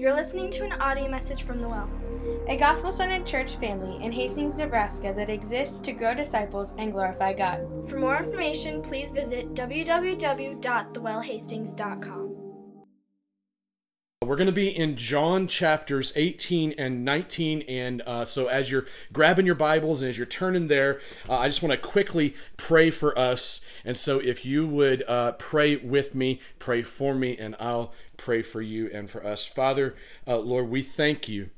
You're listening to an audio message from The Well, a gospel centered church family in Hastings, Nebraska that exists to grow disciples and glorify God. For more information, please visit www.thewellhastings.com. We're going to be in John chapters 18 and 19. And uh, so, as you're grabbing your Bibles and as you're turning there, uh, I just want to quickly pray for us. And so, if you would uh, pray with me, pray for me, and I'll pray for you and for us. Father, uh, Lord, we thank you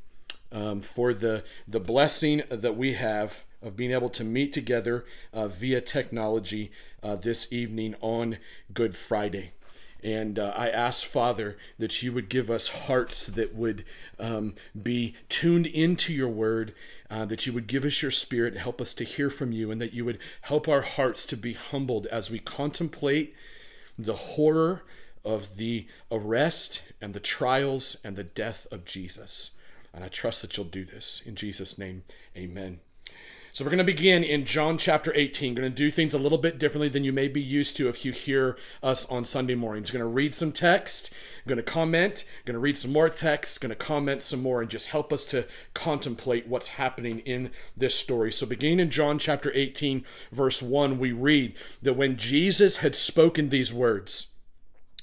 um, for the, the blessing that we have of being able to meet together uh, via technology uh, this evening on Good Friday. And uh, I ask, Father, that you would give us hearts that would um, be tuned into your word, uh, that you would give us your spirit, help us to hear from you, and that you would help our hearts to be humbled as we contemplate the horror of the arrest and the trials and the death of Jesus. And I trust that you'll do this. In Jesus' name, amen. So we're going to begin in John chapter 18. Going to do things a little bit differently than you may be used to if you hear us on Sunday mornings. Going to read some text, going to comment, going to read some more text, going to comment some more and just help us to contemplate what's happening in this story. So beginning in John chapter 18 verse 1, we read that when Jesus had spoken these words,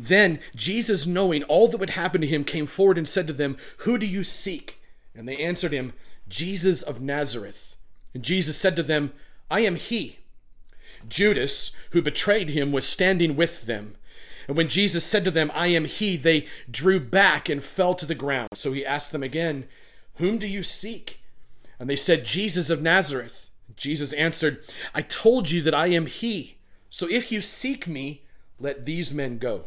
Then Jesus, knowing all that would happen to him, came forward and said to them, Who do you seek? And they answered him, Jesus of Nazareth. And Jesus said to them, I am he. Judas, who betrayed him, was standing with them. And when Jesus said to them, I am he, they drew back and fell to the ground. So he asked them again, Whom do you seek? And they said, Jesus of Nazareth. Jesus answered, I told you that I am he. So if you seek me, let these men go.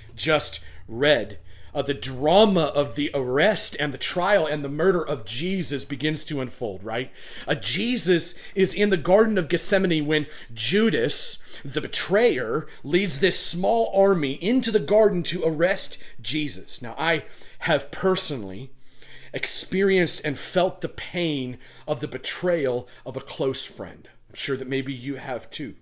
just read, uh, the drama of the arrest and the trial and the murder of Jesus begins to unfold, right? Uh, Jesus is in the Garden of Gethsemane when Judas, the betrayer, leads this small army into the garden to arrest Jesus. Now, I have personally experienced and felt the pain of the betrayal of a close friend. I'm sure that maybe you have too.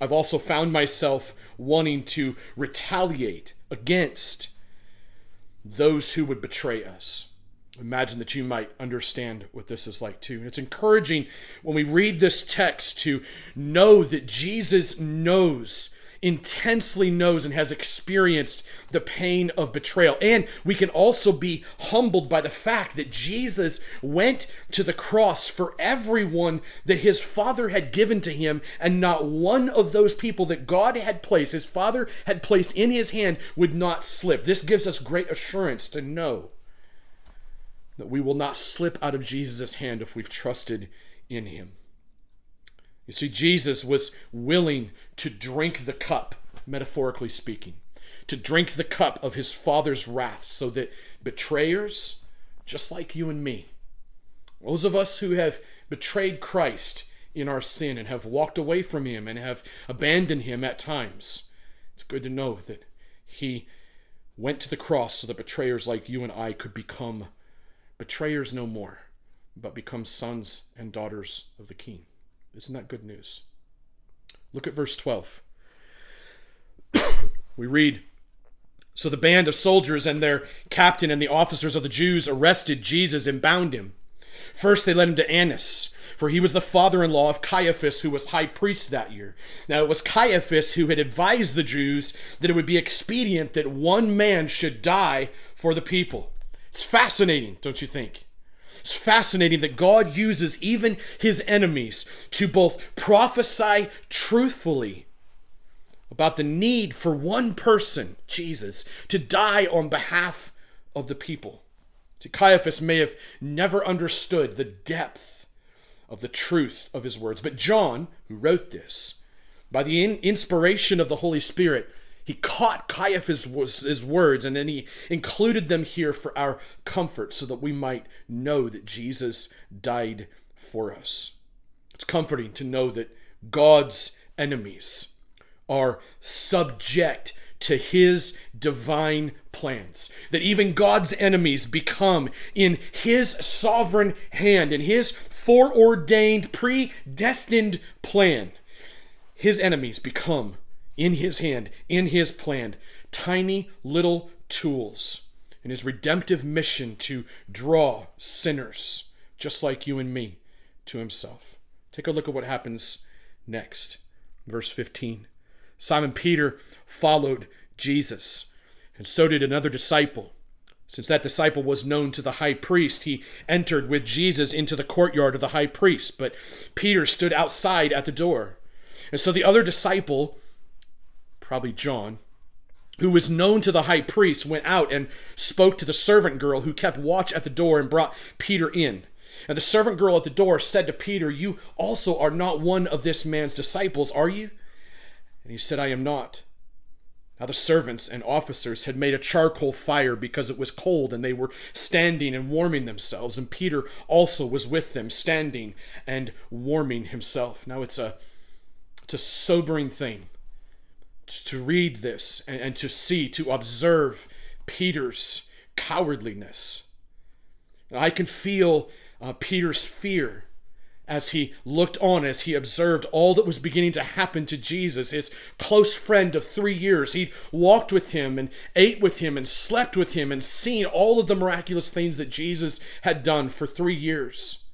I've also found myself wanting to retaliate against those who would betray us. Imagine that you might understand what this is like too. It's encouraging when we read this text to know that Jesus knows intensely knows and has experienced the pain of betrayal. And we can also be humbled by the fact that Jesus went to the cross for everyone that his Father had given to him, and not one of those people that God had placed, his Father had placed in his hand, would not slip. This gives us great assurance to know that we will not slip out of Jesus' hand if we've trusted in him. You see, Jesus was willing to drink the cup, metaphorically speaking, to drink the cup of his Father's wrath so that betrayers, just like you and me, those of us who have betrayed Christ in our sin and have walked away from him and have abandoned him at times, it's good to know that he went to the cross so that betrayers like you and I could become betrayers no more, but become sons and daughters of the King. Isn't that good news? Look at verse 12. we read So the band of soldiers and their captain and the officers of the Jews arrested Jesus and bound him. First, they led him to Annas, for he was the father in law of Caiaphas, who was high priest that year. Now, it was Caiaphas who had advised the Jews that it would be expedient that one man should die for the people. It's fascinating, don't you think? It's fascinating that God uses even his enemies to both prophesy truthfully about the need for one person, Jesus, to die on behalf of the people. See, Caiaphas may have never understood the depth of the truth of his words, but John, who wrote this, by the in- inspiration of the Holy Spirit, he caught Caiaphas' his words and then he included them here for our comfort so that we might know that Jesus died for us. It's comforting to know that God's enemies are subject to his divine plans. That even God's enemies become in his sovereign hand, in his foreordained, predestined plan. His enemies become in his hand, in his plan, tiny little tools in his redemptive mission to draw sinners, just like you and me, to himself. Take a look at what happens next. Verse 15. Simon Peter followed Jesus, and so did another disciple. Since that disciple was known to the high priest, he entered with Jesus into the courtyard of the high priest, but Peter stood outside at the door. And so the other disciple, probably John, who was known to the high priest, went out and spoke to the servant girl who kept watch at the door and brought Peter in. And the servant girl at the door said to Peter, You also are not one of this man's disciples, are you? And he said, I am not. Now the servants and officers had made a charcoal fire because it was cold, and they were standing and warming themselves. And Peter also was with them, standing and warming himself. Now it's a, it's a sobering thing to read this and, and to see, to observe Peter's cowardliness. I can feel uh, Peter's fear as he looked on, as he observed all that was beginning to happen to Jesus, his close friend of three years. He'd walked with him and ate with him and slept with him and seen all of the miraculous things that Jesus had done for three years.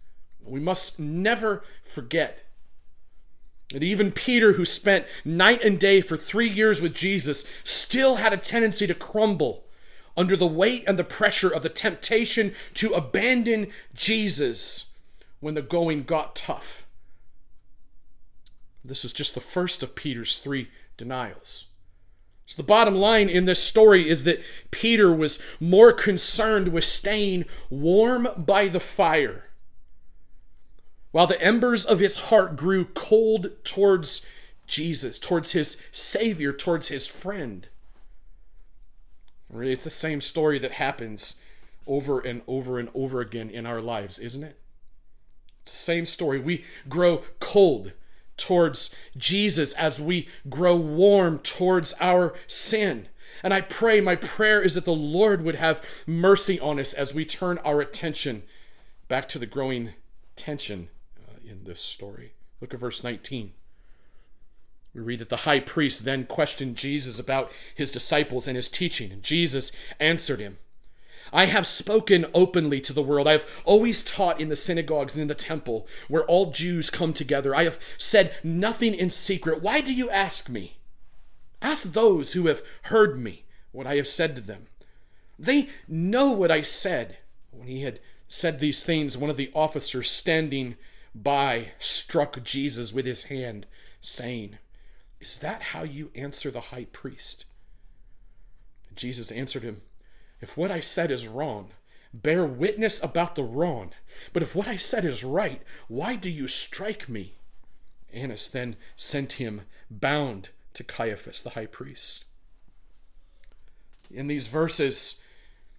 We must never forget that even Peter, who spent night and day for three years with Jesus, still had a tendency to crumble under the weight and the pressure of the temptation to abandon Jesus when the going got tough. This was just the first of Peter's three denials. So, the bottom line in this story is that Peter was more concerned with staying warm by the fire, while the embers of his heart grew cold towards Jesus, towards his Savior, towards his friend. Really, it's the same story that happens over and over and over again in our lives, isn't it? It's the same story. We grow cold towards Jesus as we grow warm towards our sin. And I pray, my prayer is that the Lord would have mercy on us as we turn our attention back to the growing tension in this story. Look at verse 19. We read that the high priest then questioned Jesus about his disciples and his teaching, and Jesus answered him. I have spoken openly to the world. I have always taught in the synagogues and in the temple where all Jews come together. I have said nothing in secret. Why do you ask me? Ask those who have heard me what I have said to them. They know what I said. When he had said these things, one of the officers standing by struck Jesus with his hand, saying, Is that how you answer the high priest? Jesus answered him, if what I said is wrong, bear witness about the wrong. But if what I said is right, why do you strike me? Annas then sent him bound to Caiaphas, the high priest. In these verses,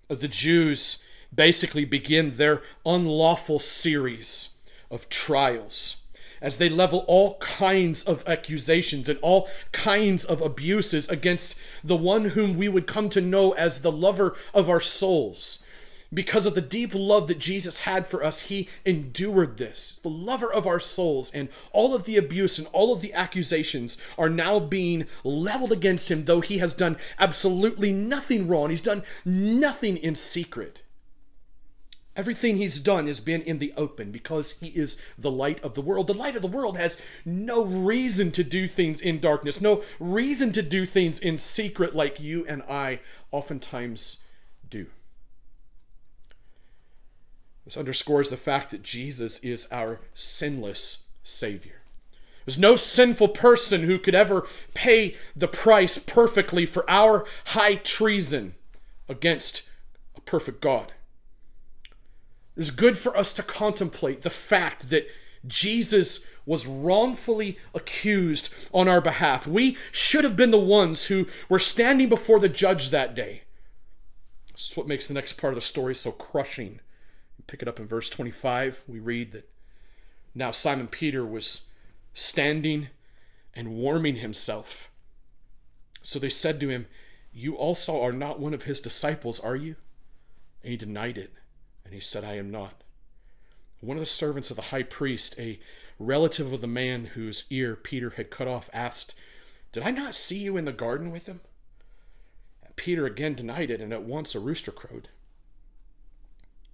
the Jews basically begin their unlawful series of trials as they level all kinds of accusations and all kinds of abuses against the one whom we would come to know as the lover of our souls. Because of the deep love that Jesus had for us, he endured this. The lover of our souls, and all of the abuse and all of the accusations are now being leveled against him, though he has done absolutely nothing wrong. He's done nothing in secret. Everything he's done has been in the open because he is the light of the world. The light of the world has no reason to do things in darkness, no reason to do things in secret like you and I oftentimes do. This underscores the fact that Jesus is our sinless Savior. There's no sinful person who could ever pay the price perfectly for our high treason against a perfect God. It's good for us to contemplate the fact that Jesus was wrongfully accused on our behalf. We should have been the ones who were standing before the judge that day. This is what makes the next part of the story so crushing. Pick it up in verse 25. We read that now Simon Peter was standing and warming himself. So they said to him, You also are not one of his disciples, are you? And he denied it, and he said, I am not. One of the servants of the high priest, a relative of the man whose ear Peter had cut off, asked, Did I not see you in the garden with him? Peter again denied it, and at once a rooster crowed.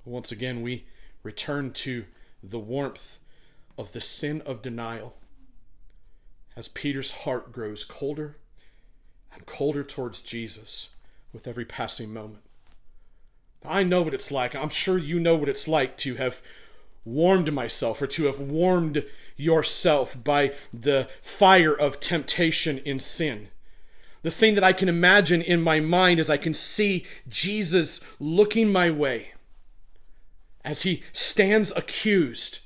Once again, we return to the warmth of the sin of denial as Peter's heart grows colder and colder towards Jesus with every passing moment. I know what it's like. I'm sure you know what it's like to have warmed myself or to have warmed yourself by the fire of temptation in sin. The thing that I can imagine in my mind is I can see Jesus looking my way as he stands accused,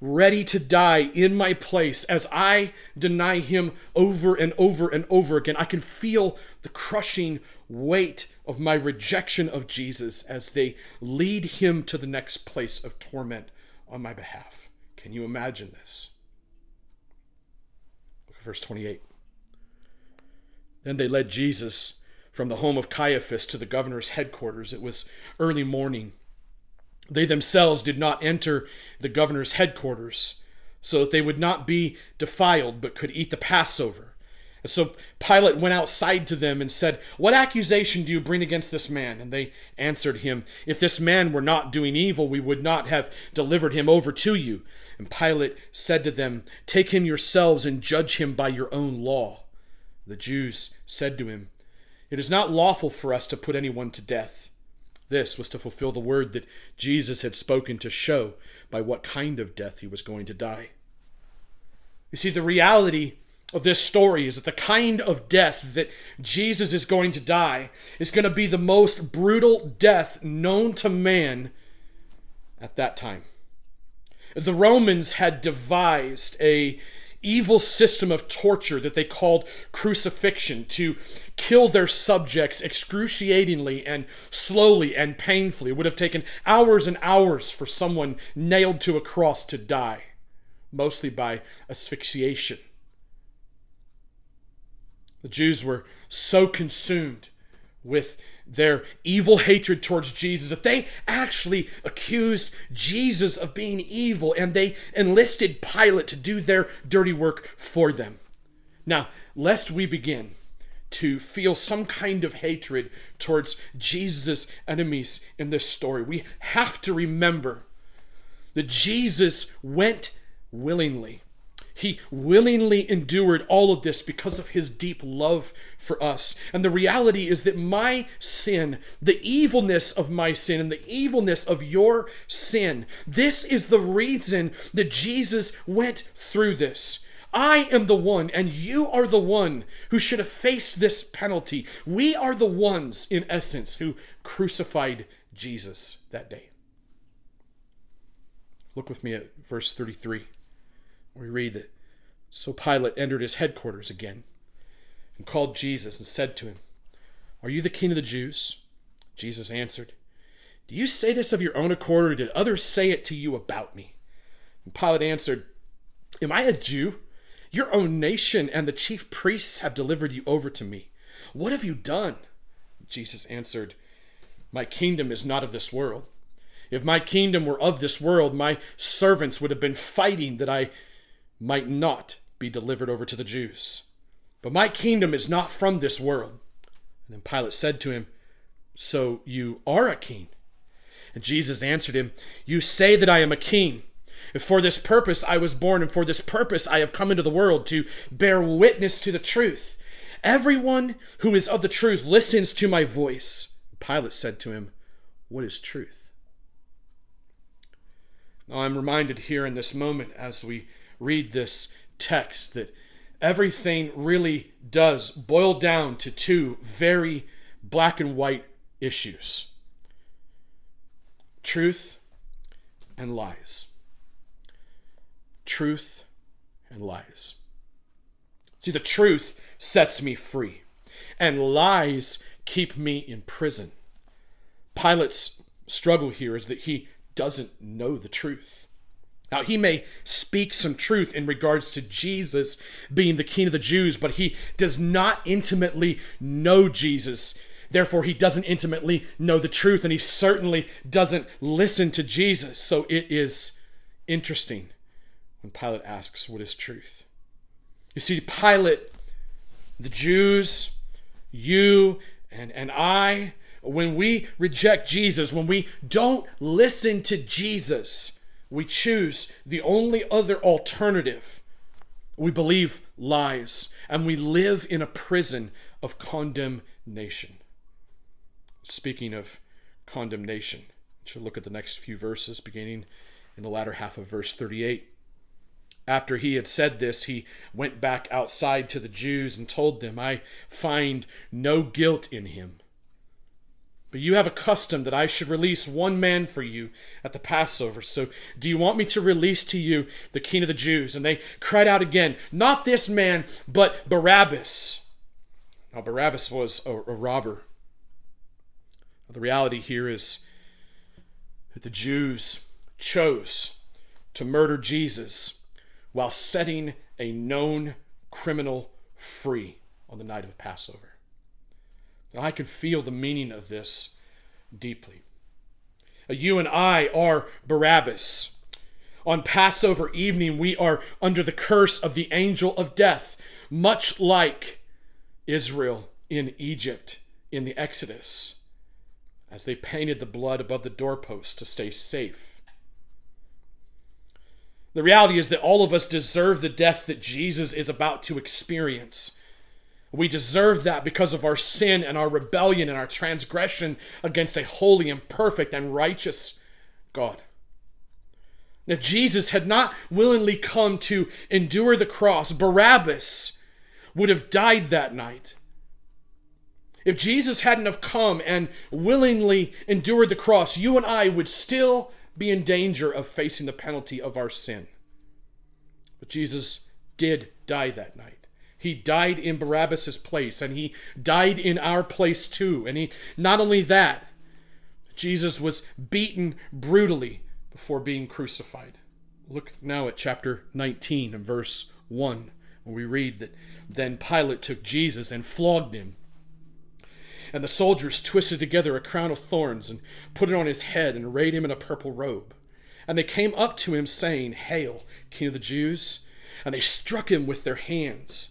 ready to die in my place, as I deny him over and over and over again. I can feel the crushing weight of my rejection of Jesus as they lead him to the next place of torment on my behalf. Can you imagine this? Look at verse 28. Then they led Jesus from the home of Caiaphas to the governor's headquarters. It was early morning. They themselves did not enter the governor's headquarters so that they would not be defiled but could eat the Passover. So Pilate went outside to them and said, What accusation do you bring against this man? And they answered him, If this man were not doing evil, we would not have delivered him over to you. And Pilate said to them, Take him yourselves and judge him by your own law. The Jews said to him, It is not lawful for us to put anyone to death. This was to fulfill the word that Jesus had spoken to show by what kind of death he was going to die. You see, the reality of this story is that the kind of death that Jesus is going to die is going to be the most brutal death known to man at that time. The Romans had devised a evil system of torture that they called crucifixion to kill their subjects excruciatingly and slowly and painfully. It would have taken hours and hours for someone nailed to a cross to die, mostly by asphyxiation. The Jews were so consumed with their evil hatred towards Jesus that they actually accused Jesus of being evil and they enlisted Pilate to do their dirty work for them. Now, lest we begin to feel some kind of hatred towards Jesus' enemies in this story, we have to remember that Jesus went willingly he willingly endured all of this because of his deep love for us. And the reality is that my sin, the evilness of my sin, and the evilness of your sin, this is the reason that Jesus went through this. I am the one, and you are the one who should have faced this penalty. We are the ones, in essence, who crucified Jesus that day. Look with me at verse 33 we read that so Pilate entered his headquarters again and called Jesus and said to him, Are you the king of the Jews? Jesus answered, Do you say this of your own accord, or did others say it to you about me? And Pilate answered, Am I a Jew? Your own nation and the chief priests have delivered you over to me. What have you done? Jesus answered, My kingdom is not of this world. If my kingdom were of this world, my servants would have been fighting that I might not be delivered over to the Jews. But my kingdom is not from this world. And then Pilate said to him, So you are a king? And Jesus answered him, You say that I am a king. If for this purpose I was born, and for this purpose I have come into the world to bear witness to the truth. Everyone who is of the truth listens to my voice. Pilate said to him, What is truth? Now, I'm reminded here in this moment as we read this text that everything really does boil down to two very black and white issues truth and lies. Truth and lies. See, the truth sets me free, and lies keep me in prison. Pilate's struggle here is that he doesn't know the truth. Now, he may speak some truth in regards to Jesus being the king of the Jews, but he does not intimately know Jesus. Therefore, he doesn't intimately know the truth, and he certainly doesn't listen to Jesus. So it is interesting when Pilate asks, What is truth? You see, Pilate, the Jews, you, and, and I, when we reject Jesus, when we don't listen to Jesus, we choose the only other alternative. We believe lies, and we live in a prison of condemnation. Speaking of condemnation, let's look at the next few verses, beginning in the latter half of verse 38. After he had said this, he went back outside to the Jews and told them, I find no guilt in him. But you have a custom that I should release one man for you at the Passover. So do you want me to release to you the king of the Jews? And they cried out again, Not this man, but Barabbas. Now, Barabbas was a, a robber. The reality here is that the Jews chose to murder Jesus while setting a known criminal free on the night of Passover. I can feel the meaning of this deeply. Uh, you and I are Barabbas. On Passover evening, we are under the curse of the angel of death, much like Israel in Egypt in the Exodus as they painted the blood above the doorposts to stay safe. The reality is that all of us deserve the death that Jesus is about to experience. We deserve that because of our sin and our rebellion and our transgression against a holy and perfect and righteous God. If Jesus had not willingly come to endure the cross, Barabbas would have died that night. If Jesus hadn't have come and willingly endured the cross, you and I would still be in danger of facing the penalty of our sin. But Jesus did die that night. He died in Barabbas' place, and he died in our place too. And he not only that, Jesus was beaten brutally before being crucified. Look now at chapter 19 and verse 1, where we read that then Pilate took Jesus and flogged him and the soldiers twisted together a crown of thorns and put it on his head and arrayed him in a purple robe. And they came up to him, saying, Hail, King of the Jews! And they struck him with their hands.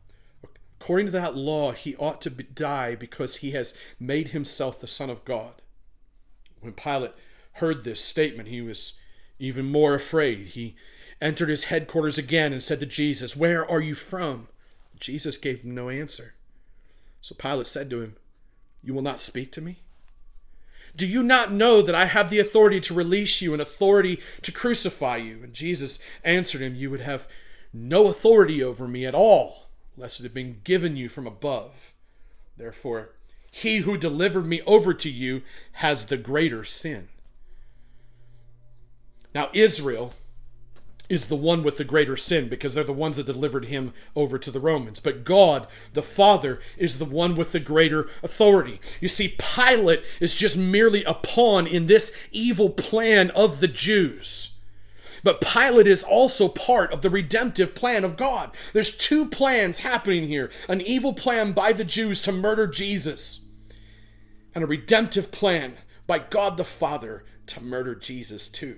According to that law, he ought to die because he has made himself the Son of God. When Pilate heard this statement, he was even more afraid. He entered his headquarters again and said to Jesus, Where are you from? Jesus gave him no answer. So Pilate said to him, You will not speak to me? Do you not know that I have the authority to release you and authority to crucify you? And Jesus answered him, You would have no authority over me at all, lest it have been given you from above. Therefore, he who delivered me over to you has the greater sin. Now, Israel is the one with the greater sin because they're the ones that delivered him over to the Romans. But God, the Father, is the one with the greater authority. You see, Pilate is just merely a pawn in this evil plan of the Jews. But Pilate is also part of the redemptive plan of God. There's two plans happening here an evil plan by the Jews to murder Jesus, and a redemptive plan by God the Father to murder Jesus too.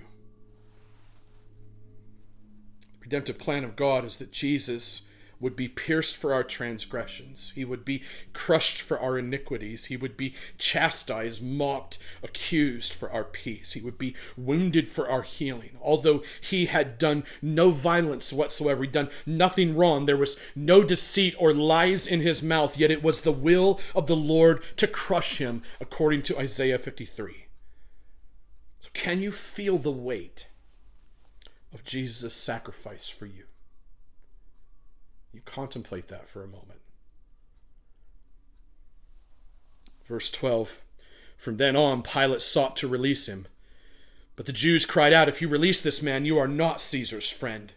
The redemptive plan of God is that Jesus would be pierced for our transgressions. He would be crushed for our iniquities. He would be chastised, mocked, accused for our peace. He would be wounded for our healing. Although he had done no violence whatsoever, he'd done nothing wrong, there was no deceit or lies in his mouth, yet it was the will of the Lord to crush him, according to Isaiah 53. So, can you feel the weight of Jesus' sacrifice for you? You contemplate that for a moment. Verse 12 From then on, Pilate sought to release him. But the Jews cried out, If you release this man, you are not Caesar's friend.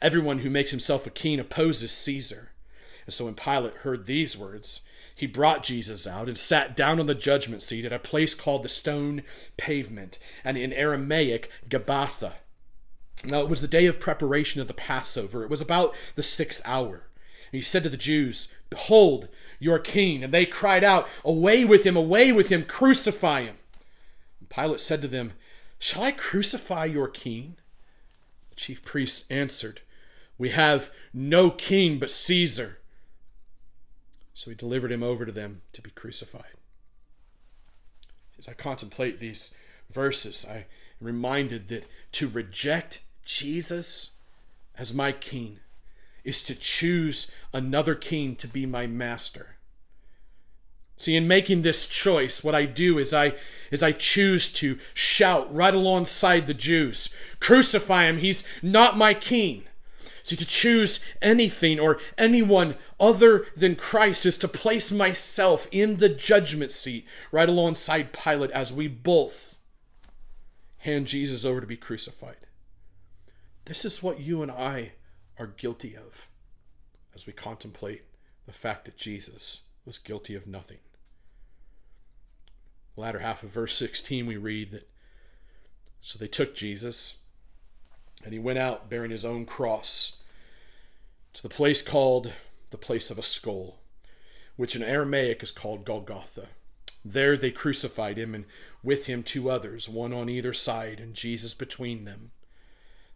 Everyone who makes himself a king opposes Caesar. And so when Pilate heard these words, he brought Jesus out and sat down on the judgment seat at a place called the stone pavement, and in Aramaic, Gabbatha now it was the day of preparation of the Passover. It was about the sixth hour. And he said to the Jews, Behold, your king. And they cried out, Away with him, away with him, crucify him. And Pilate said to them, Shall I crucify your king? The chief priests answered, We have no king but Caesar. So he delivered him over to them to be crucified. As I contemplate these verses, I am reminded that to reject Jesus as my king is to choose another king to be my master. See, in making this choice, what I do is I is I choose to shout right alongside the Jews, crucify him, he's not my king. See, to choose anything or anyone other than Christ is to place myself in the judgment seat right alongside Pilate as we both hand Jesus over to be crucified. This is what you and I are guilty of as we contemplate the fact that Jesus was guilty of nothing. The latter half of verse 16, we read that so they took Jesus, and he went out bearing his own cross to the place called the place of a skull, which in Aramaic is called Golgotha. There they crucified him, and with him two others, one on either side, and Jesus between them.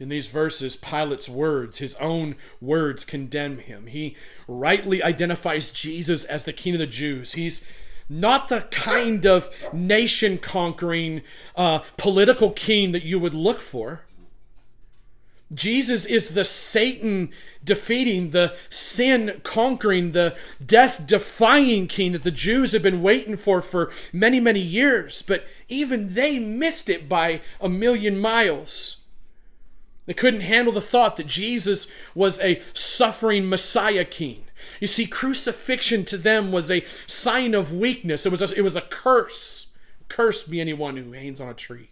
In these verses, Pilate's words, his own words, condemn him. He rightly identifies Jesus as the King of the Jews. He's not the kind of nation conquering uh, political king that you would look for. Jesus is the Satan defeating, the sin conquering, the death defying king that the Jews have been waiting for for many, many years. But even they missed it by a million miles. They couldn't handle the thought that Jesus was a suffering Messiah king. You see, crucifixion to them was a sign of weakness. It was a, it was a curse. Cursed be anyone who hangs on a tree.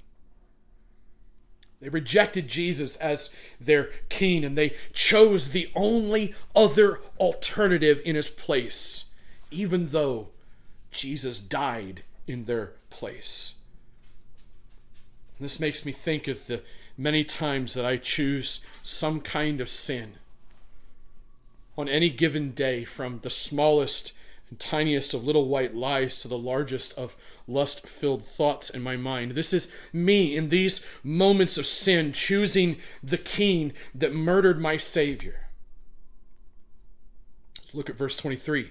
They rejected Jesus as their king and they chose the only other alternative in his place, even though Jesus died in their place. This makes me think of the many times that I choose some kind of sin on any given day, from the smallest and tiniest of little white lies to the largest of lust filled thoughts in my mind. This is me in these moments of sin choosing the king that murdered my Savior. Look at verse 23.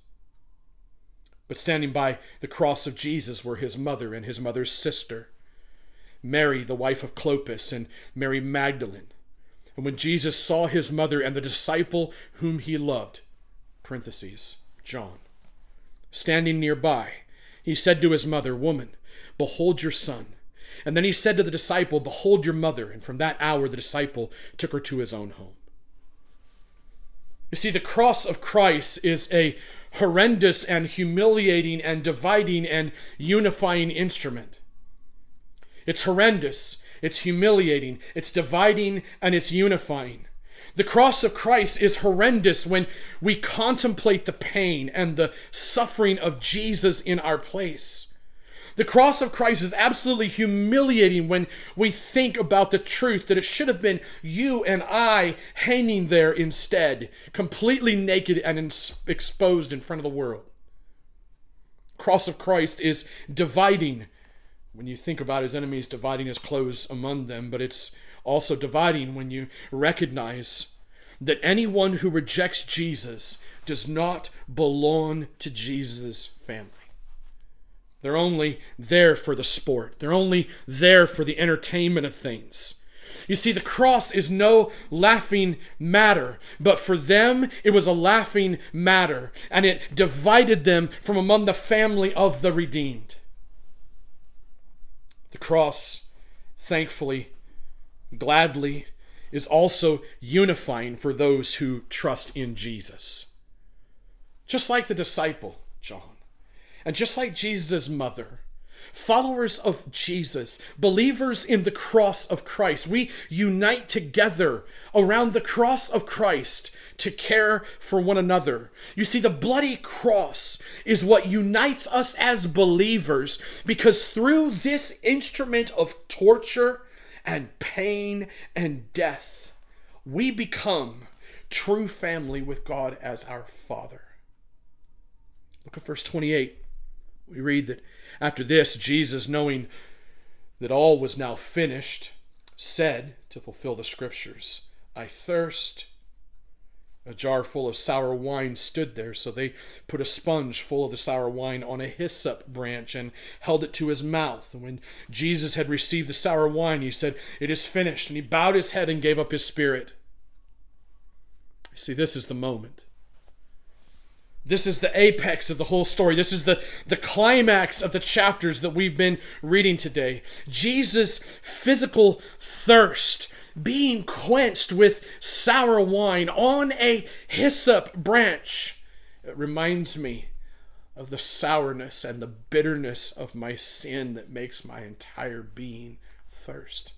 But standing by the cross of Jesus were his mother and his mother's sister, Mary, the wife of Clopas, and Mary Magdalene. And when Jesus saw his mother and the disciple whom he loved, parentheses, John, standing nearby, he said to his mother, Woman, behold your son. And then he said to the disciple, Behold your mother. And from that hour the disciple took her to his own home. You see, the cross of Christ is a horrendous and humiliating and dividing and unifying instrument. It's horrendous, it's humiliating, it's dividing, and it's unifying. The cross of Christ is horrendous when we contemplate the pain and the suffering of Jesus in our place. The cross of Christ is absolutely humiliating when we think about the truth that it should have been you and I hanging there instead, completely naked and exposed in front of the world. Cross of Christ is dividing when you think about his enemies dividing his clothes among them, but it's also dividing when you recognize that anyone who rejects Jesus does not belong to Jesus' family. They're only there for the sport, they're only there for the entertainment of things. You see, the cross is no laughing matter, but for them it was a laughing matter, and it divided them from among the family of the redeemed. The cross, thankfully, gladly, is also unifying for those who trust in Jesus. Just like the disciple, John. And just like Jesus' mother, followers of Jesus, believers in the cross of Christ, we unite together around the cross of Christ to care for one another. You see, the bloody cross is what unites us as believers because through this instrument of torture and pain and death, we become true family with God as our Father. Look at verse 28. We read that after this, Jesus, knowing that all was now finished, said to fulfill the scriptures, I thirst. A jar full of sour wine stood there, so they put a sponge full of the sour wine on a hyssop branch and held it to his mouth. And when Jesus had received the sour wine, he said, It is finished. And he bowed his head and gave up his spirit. See, this is the moment this is the apex of the whole story. This is the, the climax of the chapters that we've been reading today. Jesus' physical thirst being quenched with sour wine on a hyssop branch. It reminds me of the sourness and the bitterness of my sin that makes my entire being thirst.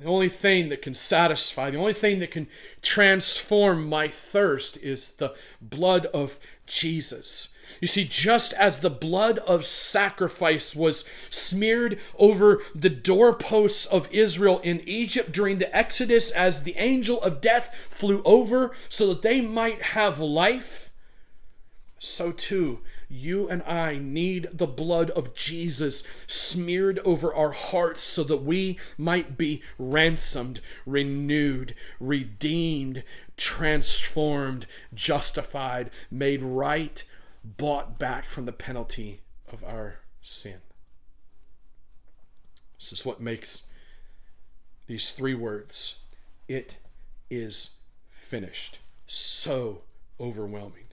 The only thing that can satisfy, the only thing that can transform my thirst is the blood of Jesus. You see, just as the blood of sacrifice was smeared over the doorposts of Israel in Egypt during the Exodus as the angel of death flew over so that they might have life, so too you and I need the blood of Jesus smeared over our hearts so that we might be ransomed, renewed, redeemed, transformed, justified, made right, bought back from the penalty of our sin. This is what makes these three words it is finished so overwhelming.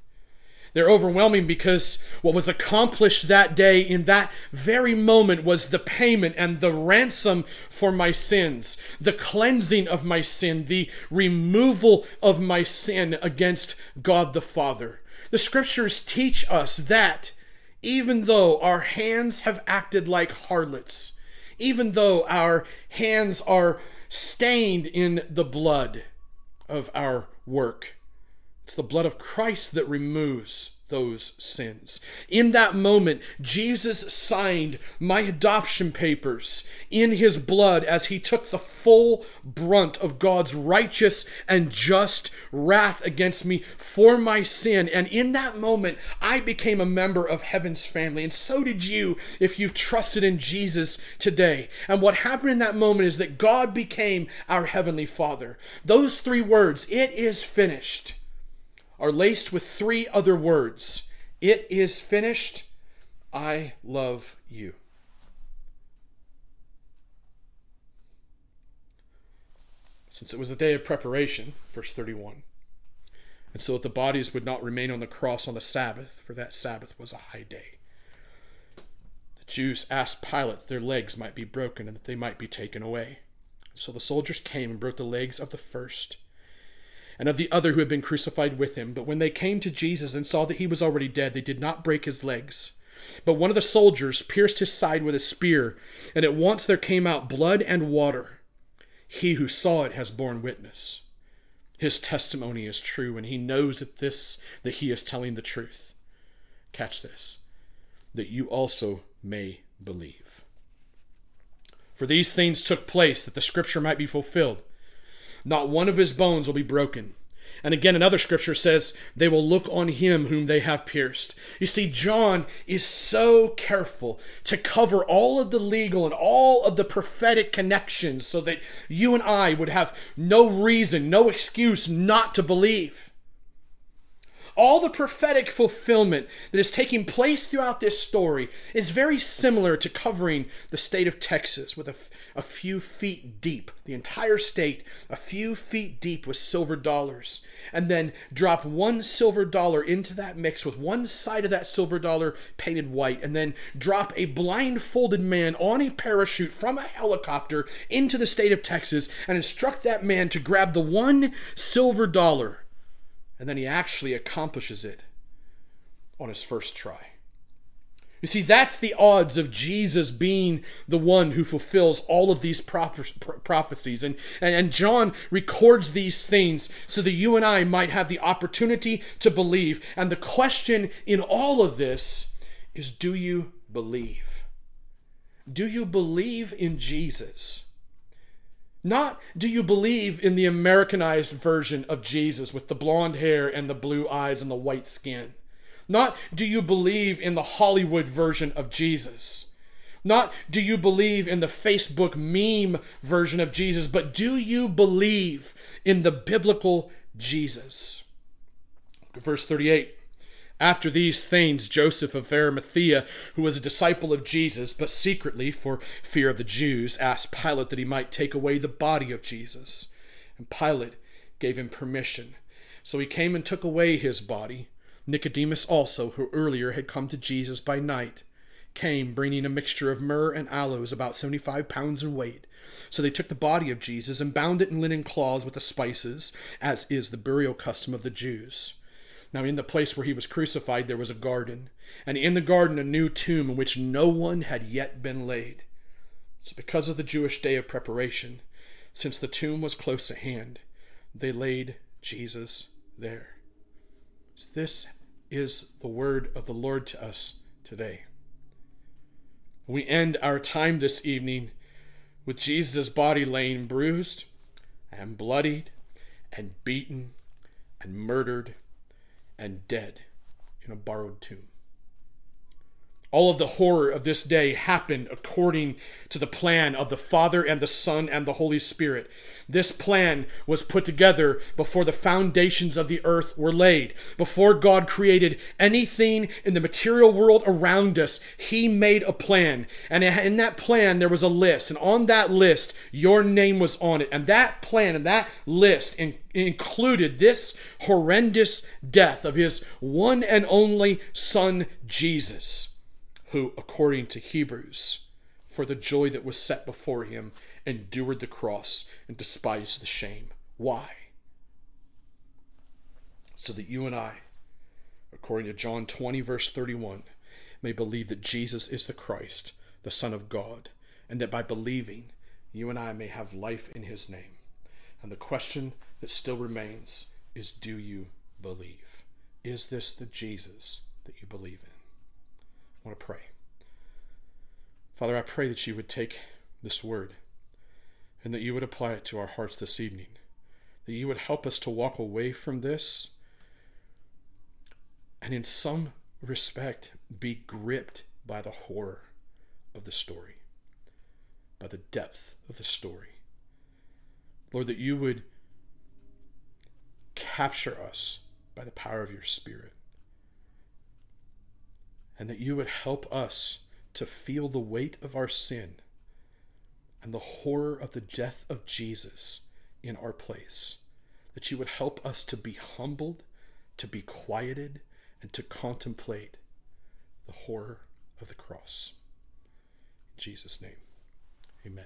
They're overwhelming because what was accomplished that day in that very moment was the payment and the ransom for my sins, the cleansing of my sin, the removal of my sin against God the Father. The scriptures teach us that even though our hands have acted like harlots, even though our hands are stained in the blood of our work, it's the blood of Christ that removes those sins. In that moment, Jesus signed my adoption papers in his blood as he took the full brunt of God's righteous and just wrath against me for my sin. And in that moment, I became a member of heaven's family. And so did you if you've trusted in Jesus today. And what happened in that moment is that God became our heavenly Father. Those three words, it is finished are laced with three other words It is finished. I love you. since it was the day of preparation, verse 31. And so that the bodies would not remain on the cross on the Sabbath, for that Sabbath was a high day. The Jews asked Pilate that their legs might be broken and that they might be taken away. So the soldiers came and broke the legs of the first and of the other who had been crucified with him. But when they came to Jesus and saw that he was already dead, they did not break his legs. But one of the soldiers pierced his side with a spear, and at once there came out blood and water. He who saw it has borne witness. His testimony is true, and he knows that this that he is telling the truth. Catch this, that you also may believe. For these things took place that the scripture might be fulfilled. Not one of his bones will be broken. And again, another scripture says, they will look on him whom they have pierced. You see, John is so careful to cover all of the legal and all of the prophetic connections so that you and I would have no reason, no excuse not to believe. All the prophetic fulfillment that is taking place throughout this story is very similar to covering the state of Texas with a, f- a few feet deep, the entire state, a few feet deep with silver dollars, and then drop one silver dollar into that mix with one side of that silver dollar painted white, and then drop a blindfolded man on a parachute from a helicopter into the state of Texas and instruct that man to grab the one silver dollar and then he actually accomplishes it on his first try. You see, that's the odds of Jesus being the one who fulfills all of these prophecies. And, and, John records these things so that you and I might have the opportunity to believe. And the question in all of this is do you believe? Do you believe in Jesus? Not do you believe in the Americanized version of Jesus with the blonde hair and the blue eyes and the white skin. Not do you believe in the Hollywood version of Jesus. Not do you believe in the Facebook meme version of Jesus, but do you believe in the biblical Jesus? Verse 38 after these things, Joseph of Arimathea, who was a disciple of Jesus, but secretly for fear of the Jews, asked Pilate that he might take away the body of Jesus. And Pilate gave him permission. So he came and took away his body. Nicodemus also, who earlier had come to Jesus by night, came bringing a mixture of myrrh and aloes, about seventy five pounds in weight. So they took the body of Jesus and bound it in linen cloths with the spices, as is the burial custom of the Jews. Now, in the place where he was crucified, there was a garden, and in the garden a new tomb in which no one had yet been laid. So, because of the Jewish day of preparation, since the tomb was close at hand, they laid Jesus there. So this is the word of the Lord to us today. We end our time this evening with Jesus' body laying bruised and bloodied and beaten and murdered and dead in a borrowed tomb. All of the horror of this day happened according to the plan of the Father and the Son and the Holy Spirit. This plan was put together before the foundations of the earth were laid. Before God created anything in the material world around us, He made a plan. And in that plan, there was a list. And on that list, your name was on it. And that plan and that list in- included this horrendous death of His one and only Son, Jesus who, according to Hebrews, for the joy that was set before him, endured the cross and despised the shame. Why? So that you and I, according to John 20, verse 31, may believe that Jesus is the Christ, the Son of God, and that by believing, you and I may have life in his name. And the question that still remains is do you believe? Is this the Jesus that you believe in? I want to pray. Father, I pray that you would take this word and that you would apply it to our hearts this evening. That you would help us to walk away from this and, in some respect, be gripped by the horror of the story, by the depth of the story. Lord, that you would capture us by the power of your Spirit and that you would help us to feel the weight of our sin and the horror of the death of Jesus in our place, that you would help us to be humbled, to be quieted, and to contemplate the horror of the cross. In Jesus' name, amen.